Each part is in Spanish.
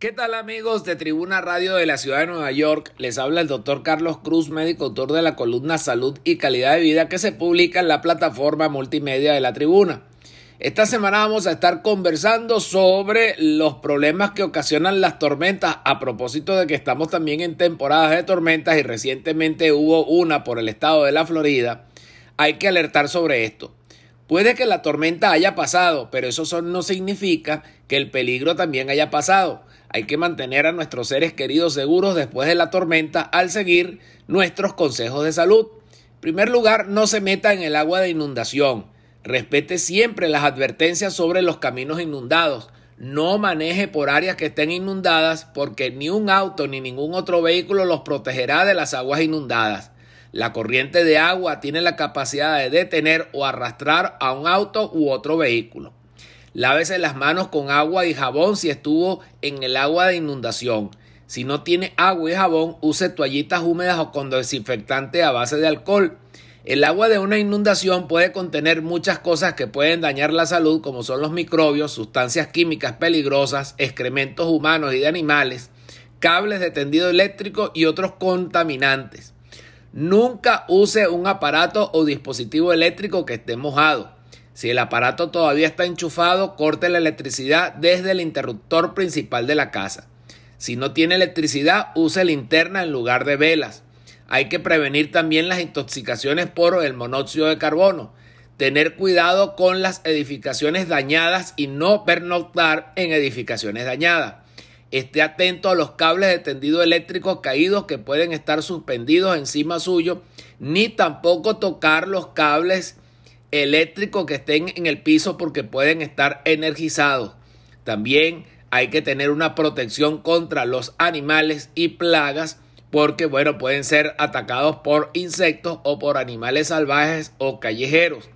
¿Qué tal amigos de Tribuna Radio de la Ciudad de Nueva York? Les habla el doctor Carlos Cruz, médico autor de la columna Salud y Calidad de Vida que se publica en la plataforma multimedia de la Tribuna. Esta semana vamos a estar conversando sobre los problemas que ocasionan las tormentas a propósito de que estamos también en temporadas de tormentas y recientemente hubo una por el estado de la Florida. Hay que alertar sobre esto. Puede que la tormenta haya pasado, pero eso no significa que el peligro también haya pasado. Hay que mantener a nuestros seres queridos seguros después de la tormenta al seguir nuestros consejos de salud. En primer lugar, no se meta en el agua de inundación. Respete siempre las advertencias sobre los caminos inundados. No maneje por áreas que estén inundadas porque ni un auto ni ningún otro vehículo los protegerá de las aguas inundadas. La corriente de agua tiene la capacidad de detener o arrastrar a un auto u otro vehículo. Lávese las manos con agua y jabón si estuvo en el agua de inundación. Si no tiene agua y jabón, use toallitas húmedas o con desinfectante a base de alcohol. El agua de una inundación puede contener muchas cosas que pueden dañar la salud, como son los microbios, sustancias químicas peligrosas, excrementos humanos y de animales, cables de tendido eléctrico y otros contaminantes. Nunca use un aparato o dispositivo eléctrico que esté mojado. Si el aparato todavía está enchufado, corte la electricidad desde el interruptor principal de la casa. Si no tiene electricidad, use linterna en lugar de velas. Hay que prevenir también las intoxicaciones por el monóxido de carbono. Tener cuidado con las edificaciones dañadas y no pernoctar en edificaciones dañadas. Esté atento a los cables de tendido eléctrico caídos que pueden estar suspendidos encima suyo, ni tampoco tocar los cables eléctricos que estén en el piso porque pueden estar energizados. También hay que tener una protección contra los animales y plagas porque bueno, pueden ser atacados por insectos o por animales salvajes o callejeros.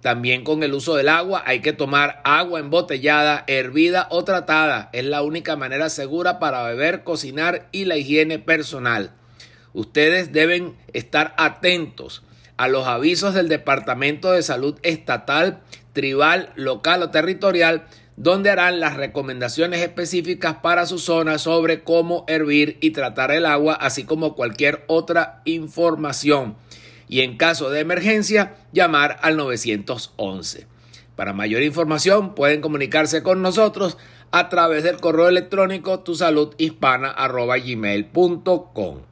También con el uso del agua hay que tomar agua embotellada, hervida o tratada. Es la única manera segura para beber, cocinar y la higiene personal. Ustedes deben estar atentos a los avisos del Departamento de Salud Estatal, Tribal, Local o Territorial, donde harán las recomendaciones específicas para su zona sobre cómo hervir y tratar el agua, así como cualquier otra información y en caso de emergencia llamar al 911. Para mayor información pueden comunicarse con nosotros a través del correo electrónico tusaludhispana.gmail.com.